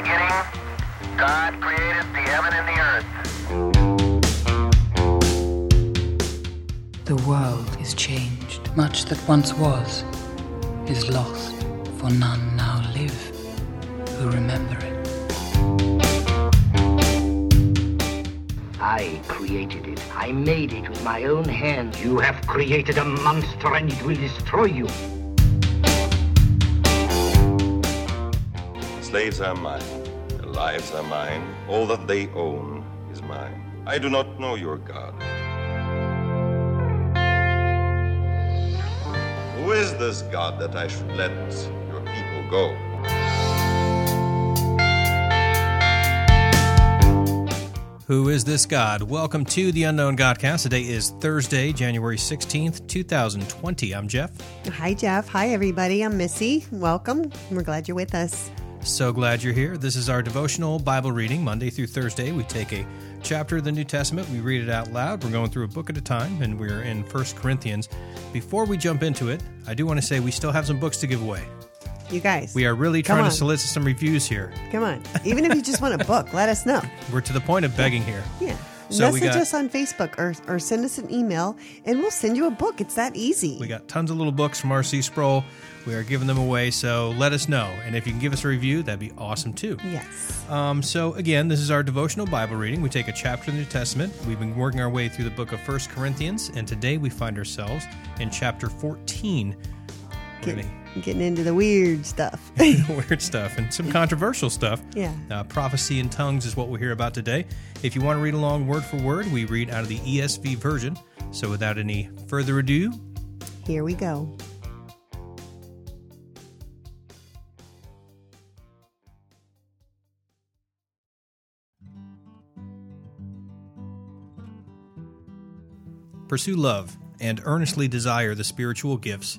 beginning, God created the heaven and the earth. The world is changed. Much that once was is lost, for none now live who remember it. I created it. I made it with my own hands. You have created a monster and it will destroy you. Slaves are mine, their lives are mine, all that they own is mine. I do not know your God. Who is this God that I should let your people go? Who is this God? Welcome to the Unknown Godcast. Today is Thursday, January 16th, 2020. I'm Jeff. Hi, Jeff. Hi, everybody. I'm Missy. Welcome. We're glad you're with us. So glad you're here. This is our devotional Bible reading, Monday through Thursday. We take a chapter of the New Testament, we read it out loud. We're going through a book at a time, and we're in First Corinthians. Before we jump into it, I do want to say we still have some books to give away. You guys. We are really trying on. to solicit some reviews here. Come on. Even if you just want a book, let us know. We're to the point of begging here. Yeah. So Message got- us on Facebook or, or send us an email, and we'll send you a book. It's that easy. We got tons of little books from R.C. Sproul. We are giving them away, so let us know. And if you can give us a review, that'd be awesome too. yes. Um, so again, this is our devotional Bible reading. We take a chapter of the New Testament. We've been working our way through the book of First Corinthians, and today we find ourselves in chapter 14. We're getting into the weird stuff. weird stuff and some controversial stuff. Yeah. Uh, prophecy in tongues is what we'll hear about today. If you want to read along word for word, we read out of the ESV version. So without any further ado, Here we go. Pursue love and earnestly desire the spiritual gifts,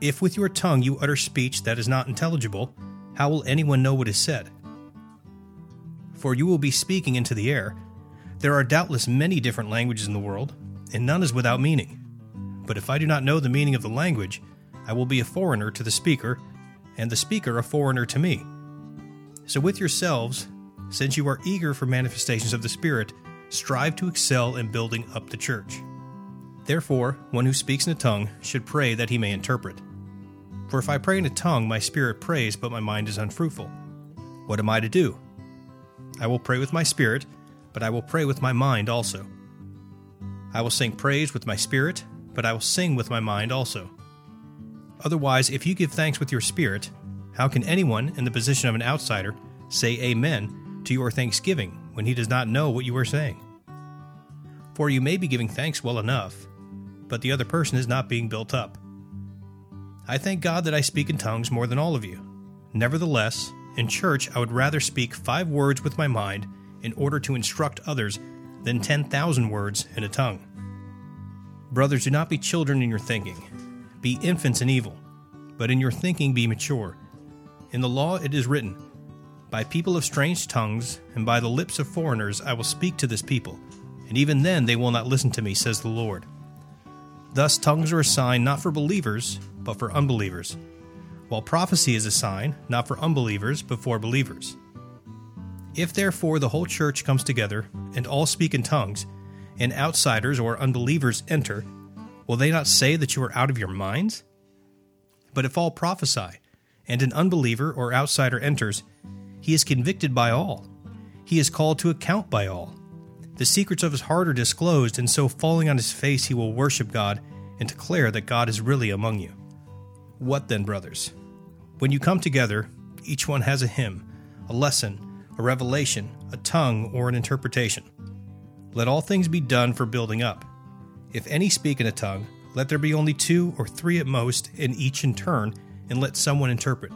if with your tongue you utter speech that is not intelligible, how will anyone know what is said? For you will be speaking into the air. There are doubtless many different languages in the world, and none is without meaning. But if I do not know the meaning of the language, I will be a foreigner to the speaker, and the speaker a foreigner to me. So with yourselves, since you are eager for manifestations of the Spirit, strive to excel in building up the church. Therefore, one who speaks in a tongue should pray that he may interpret. For if I pray in a tongue, my spirit prays, but my mind is unfruitful. What am I to do? I will pray with my spirit, but I will pray with my mind also. I will sing praise with my spirit, but I will sing with my mind also. Otherwise, if you give thanks with your spirit, how can anyone in the position of an outsider say Amen to your thanksgiving when he does not know what you are saying? For you may be giving thanks well enough, but the other person is not being built up. I thank God that I speak in tongues more than all of you. Nevertheless, in church I would rather speak five words with my mind in order to instruct others than 10,000 words in a tongue. Brothers, do not be children in your thinking. Be infants in evil, but in your thinking be mature. In the law it is written, By people of strange tongues and by the lips of foreigners I will speak to this people, and even then they will not listen to me, says the Lord. Thus, tongues are a sign not for believers, but for unbelievers, while prophecy is a sign not for unbelievers, but for believers. If therefore the whole church comes together, and all speak in tongues, and outsiders or unbelievers enter, will they not say that you are out of your minds? But if all prophesy, and an unbeliever or outsider enters, he is convicted by all. He is called to account by all. The secrets of his heart are disclosed, and so falling on his face, he will worship God and declare that God is really among you. What then, brothers? When you come together, each one has a hymn, a lesson, a revelation, a tongue, or an interpretation. Let all things be done for building up. If any speak in a tongue, let there be only two or three at most, and each in turn, and let someone interpret.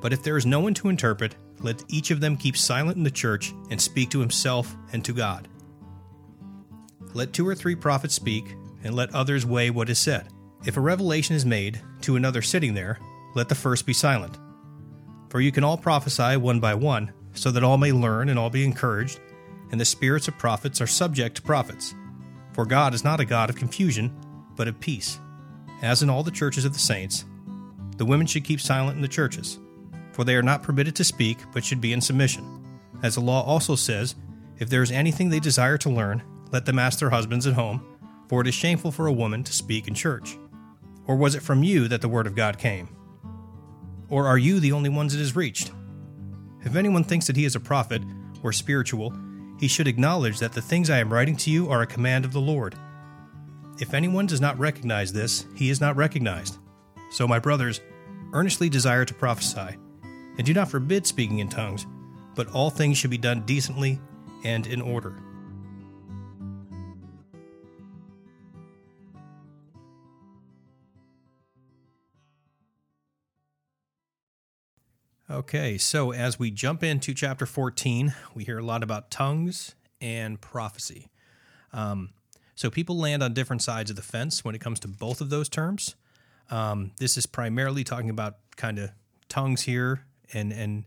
But if there is no one to interpret, let each of them keep silent in the church and speak to himself and to God. Let two or three prophets speak, and let others weigh what is said. If a revelation is made to another sitting there, let the first be silent. For you can all prophesy one by one, so that all may learn and all be encouraged, and the spirits of prophets are subject to prophets. For God is not a God of confusion, but of peace. As in all the churches of the saints, the women should keep silent in the churches, for they are not permitted to speak, but should be in submission. As the law also says, if there is anything they desire to learn, let them ask their husbands at home, for it is shameful for a woman to speak in church. Or was it from you that the word of God came? Or are you the only ones it has reached? If anyone thinks that he is a prophet or spiritual, he should acknowledge that the things I am writing to you are a command of the Lord. If anyone does not recognize this, he is not recognized. So, my brothers, earnestly desire to prophesy, and do not forbid speaking in tongues, but all things should be done decently and in order. Okay, so as we jump into chapter 14, we hear a lot about tongues and prophecy. Um, so people land on different sides of the fence when it comes to both of those terms. Um, this is primarily talking about kind of tongues here, and and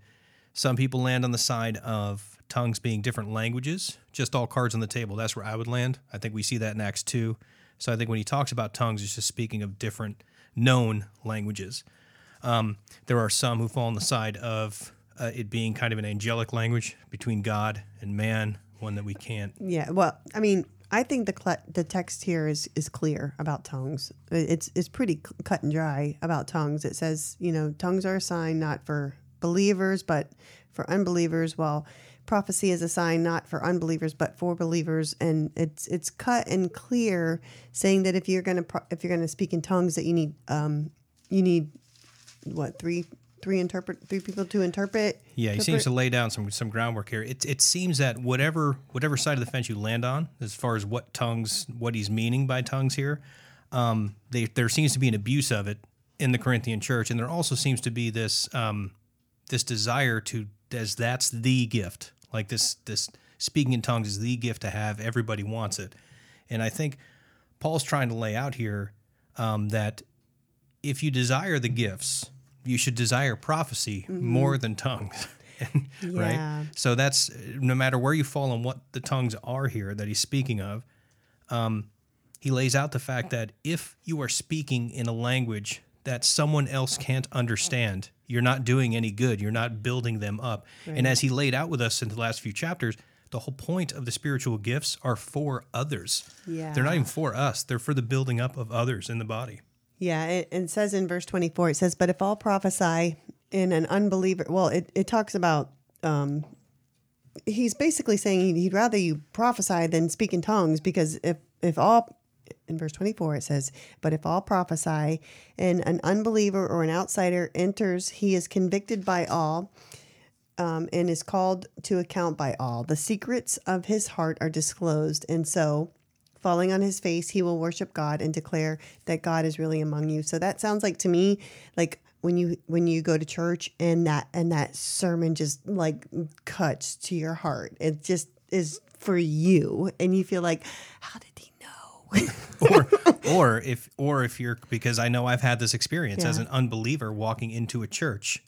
some people land on the side of tongues being different languages. Just all cards on the table. That's where I would land. I think we see that in Acts two. So I think when he talks about tongues, he's just speaking of different known languages. Um, there are some who fall on the side of uh, it being kind of an angelic language between God and man, one that we can't. Yeah. Well, I mean, I think the cl- the text here is is clear about tongues. It's it's pretty cl- cut and dry about tongues. It says, you know, tongues are a sign not for believers but for unbelievers. While prophecy is a sign not for unbelievers but for believers, and it's it's cut and clear, saying that if you're gonna pro- if you're gonna speak in tongues, that you need um you need what three three interpret three people to interpret. Yeah, he interpret? seems to lay down some some groundwork here. It it seems that whatever whatever side of the fence you land on, as far as what tongues, what he's meaning by tongues here, um, they, there seems to be an abuse of it in the Corinthian church, and there also seems to be this um, this desire to as that's the gift, like this this speaking in tongues is the gift to have. Everybody wants it, and I think Paul's trying to lay out here um, that if you desire the gifts, you should desire prophecy more than tongues. right? So that's no matter where you fall on what the tongues are here that he's speaking of, um, he lays out the fact that if you are speaking in a language that someone else can't understand, you're not doing any good. You're not building them up. And as he laid out with us in the last few chapters, the whole point of the spiritual gifts are for others. Yeah. They're not even for us, they're for the building up of others in the body. Yeah, it, it says in verse 24, it says, But if all prophesy in an unbeliever, well, it, it talks about, um, he's basically saying he'd, rather you prophesy than speak in tongues because if, if all, in verse 24, it says, But if all prophesy and an unbeliever or an outsider enters, he is convicted by all. Um, and is called to account by all. The secrets of his heart are disclosed. And so, falling on his face, he will worship God and declare that God is really among you. So that sounds like to me like when you when you go to church and that and that sermon just like cuts to your heart. It just is for you and you feel like how did he know? or or if or if you're because I know I've had this experience as an unbeliever walking into a church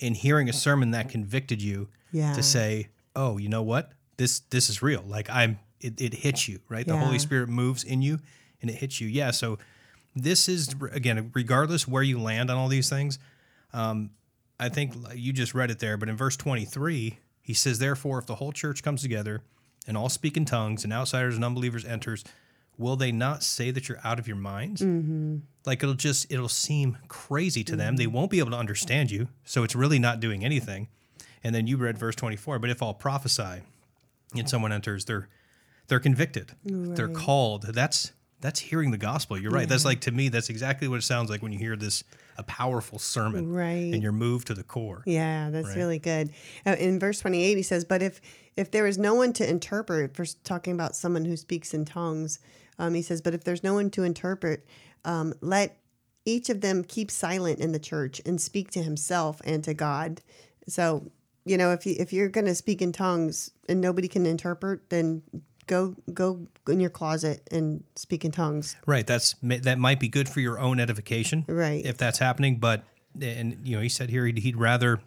and hearing a sermon that convicted you Yeah. to say, "Oh, you know what? This this is real." Like I'm it, it hits you, right? The Holy Spirit moves in you and it hits you. Yeah, so this is again regardless where you land on all these things, um, I think you just read it there, but in verse 23, he says, Therefore, if the whole church comes together and all speak in tongues and outsiders and unbelievers enters, will they not say that you're out of your minds? Mm-hmm. Like it'll just, it'll seem crazy to them. They won't be able to understand you. So it's really not doing anything. And then you read verse 24, but if all prophesy and someone enters, they're, they're convicted. They're called. That's that's hearing the gospel. You're right. That's like to me. That's exactly what it sounds like when you hear this a powerful sermon, Right. And you're moved to the core. Yeah, that's Right. really good. Uh, in verse 28, he says, But if if there is no one to interpret, for talking about someone who speaks in tongues, um, he says, But if there's no one to interpret, um, let each of them keep silent in the church and speak to himself and to God. So, you know, if you if you're going to speak in tongues and nobody can interpret, then go go in your closet and speak in tongues. Right. That's that might be good for your own edification, Right. If that's happening, but and you know, he said here he'd, he'd rather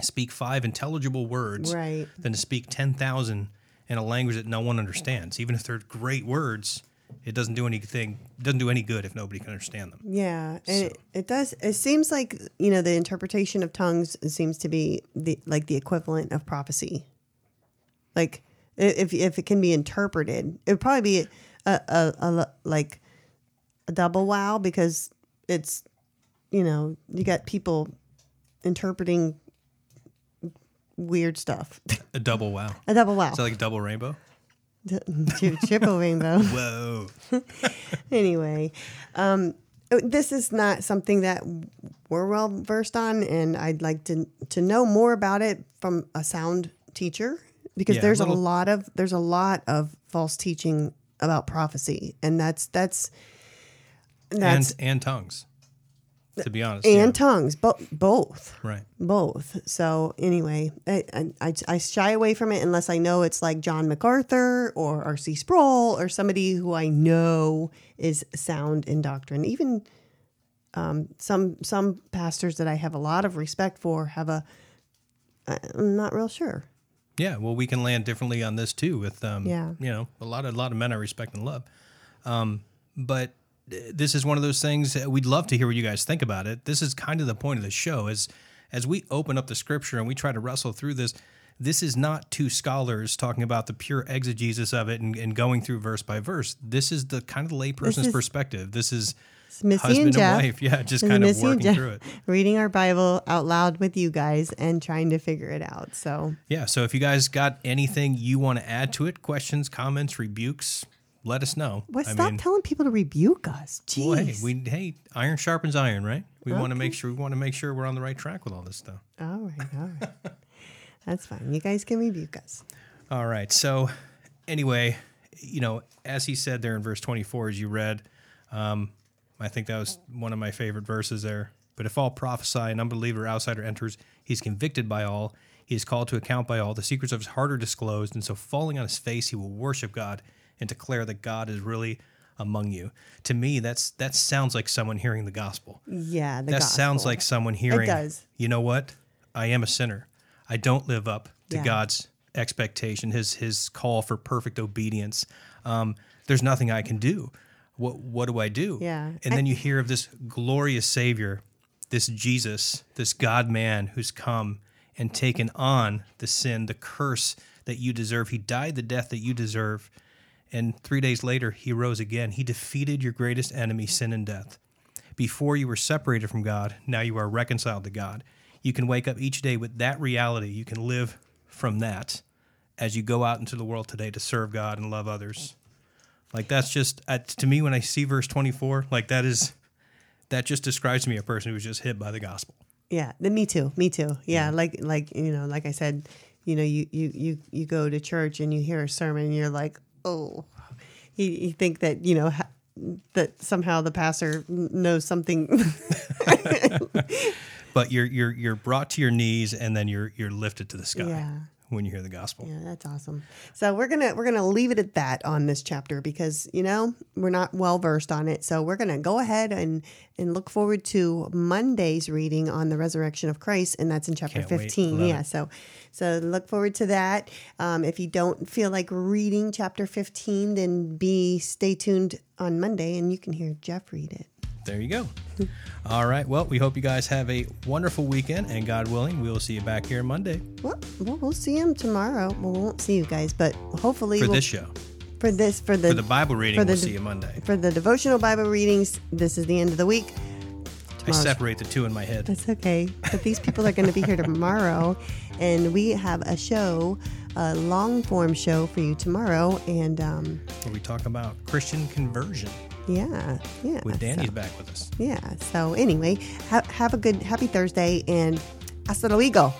speak five intelligible words Right. than to speak ten thousand in a language that no one understands. Even if they're great words, it doesn't do anything. Doesn't do any good if nobody can understand them. Yeah, and it, it does. It seems like you know the interpretation of tongues seems to be the like the equivalent of prophecy. Like if if it can be interpreted, it would probably be a, a, a like a double wow because it's you know you got people interpreting weird stuff. A double wow. a double wow, Is that like a double rainbow? Tri- triple rainbow. Whoa. anyway, um, this is not something that we're well versed on, and I'd like to to know more about it from a sound teacher because Yeah, a there's little- a lot of there's a lot of false teaching about prophecy, and that's that's that's and and tongues. To be honest. and, yeah. tongues, bo- both right. both. So anyway, I, I I shy away from it unless I know it's like John MacArthur or R.C. Sproul or somebody who I know is sound in doctrine. Even um, some some pastors that I have a lot of respect for have a. I'm not real sure. Yeah, well, we can land differently on this too. With um, Yeah. you know, a lot of a lot of men I respect and love. Um, but uh, this is one of those things that we'd love to hear what you guys think about it. This is kind of the point of the show. As as we open up the scripture and we try to wrestle through this, this is not two scholars talking about the pure exegesis of it and, and going through verse by verse. This is the kind of the layperson's is- perspective. This is Missy husband and Jeff. wife. Yeah, just kind of Missy working Jeff through it. reading our Bible out loud with you guys and trying to figure it out. So Yeah. So if you guys got anything you want to add to it, questions, comments, rebukes, let us know. what? I Stop mean, telling people to rebuke us. Jeez. well, hey, we hey, iron sharpens iron, right? We want to make sure we want to make sure we're on the right track with all this stuff. all right, all right. That's fine. You guys can rebuke us. All right. So anyway, you know, as he said there in verse 24, as you read, um, I think that was one of my favorite verses there. But if all prophesy, an unbeliever outsider enters, he's convicted by all. He is called to account by all. The secrets of his heart are disclosed. And so, falling on his face, he will worship God and declare that God is really among you. To me, that's that sounds like someone hearing the gospel. Yeah, the that gospel. sounds like someone hearing. It does. You know what? I am a sinner. I don't live up to Yeah. God's expectation, His His call for perfect obedience. Um, there's nothing I can do. What What do I do? Yeah. And I- then you hear of this glorious Savior, this Jesus, this God Man who's come and taken on the sin, the curse that you deserve. He died the death that you deserve. And three days later, he rose again. He defeated your greatest enemy, sin and death. Before you were separated from God, now you are reconciled to God. You can wake up each day with that reality. You can live from that as you go out into the world today to serve God and love others. Like that's just uh, to me when I see verse 24, like that is that just describes me a person who was just hit by the gospel. Yeah, the, me too. Me too. Yeah, like like you know, like I said, you know, you you you you go to church and you hear a sermon and you're like, oh, you, you think that you know ha- that somehow the pastor knows something. But you're you're you're brought to your knees and then you're you're lifted to the sky Yeah. When you hear the gospel. Yeah, that's awesome. So we're gonna we're gonna leave it at that on this chapter because you know we're not well versed on it. So we're gonna go ahead and and look forward to Monday's reading on the resurrection of Christ, and that's in chapter Can't fifteen. Yeah, it. so so look forward to that. Um, if you don't feel like reading chapter fifteen, then be stay tuned on Monday, and you can hear Jeff read it. There you go. All right. Well, we hope you guys have a wonderful weekend, and God willing, we will see you back here Monday Well, well we'll see him tomorrow. Well, we won't see you guys, but hopefully for we'll, this show. for this for the For the Bible reading, the we'll see you Monday. for the devotional Bible readings. This is the end of the week. I separate the two in my head. That's okay. But these people are going to be here tomorrow, and we have a show, a long form show for you tomorrow. And um, Where we talk about Christian conversion yeah, yeah. with Danny's so, back with us. Yeah. So anyway, ha- have a good, happy Thursday, and hasta luego,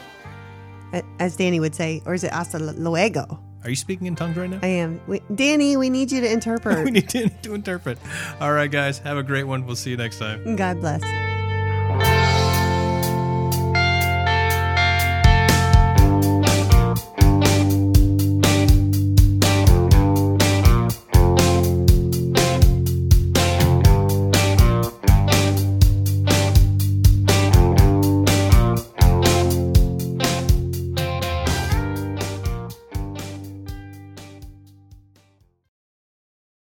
as Danny would say, or is it hasta luego? Are you speaking in tongues right now? I am. Wait, Danny, we need you to interpret. we need to, to interpret. All right, guys. Have a great one. We'll see you next time. God bless.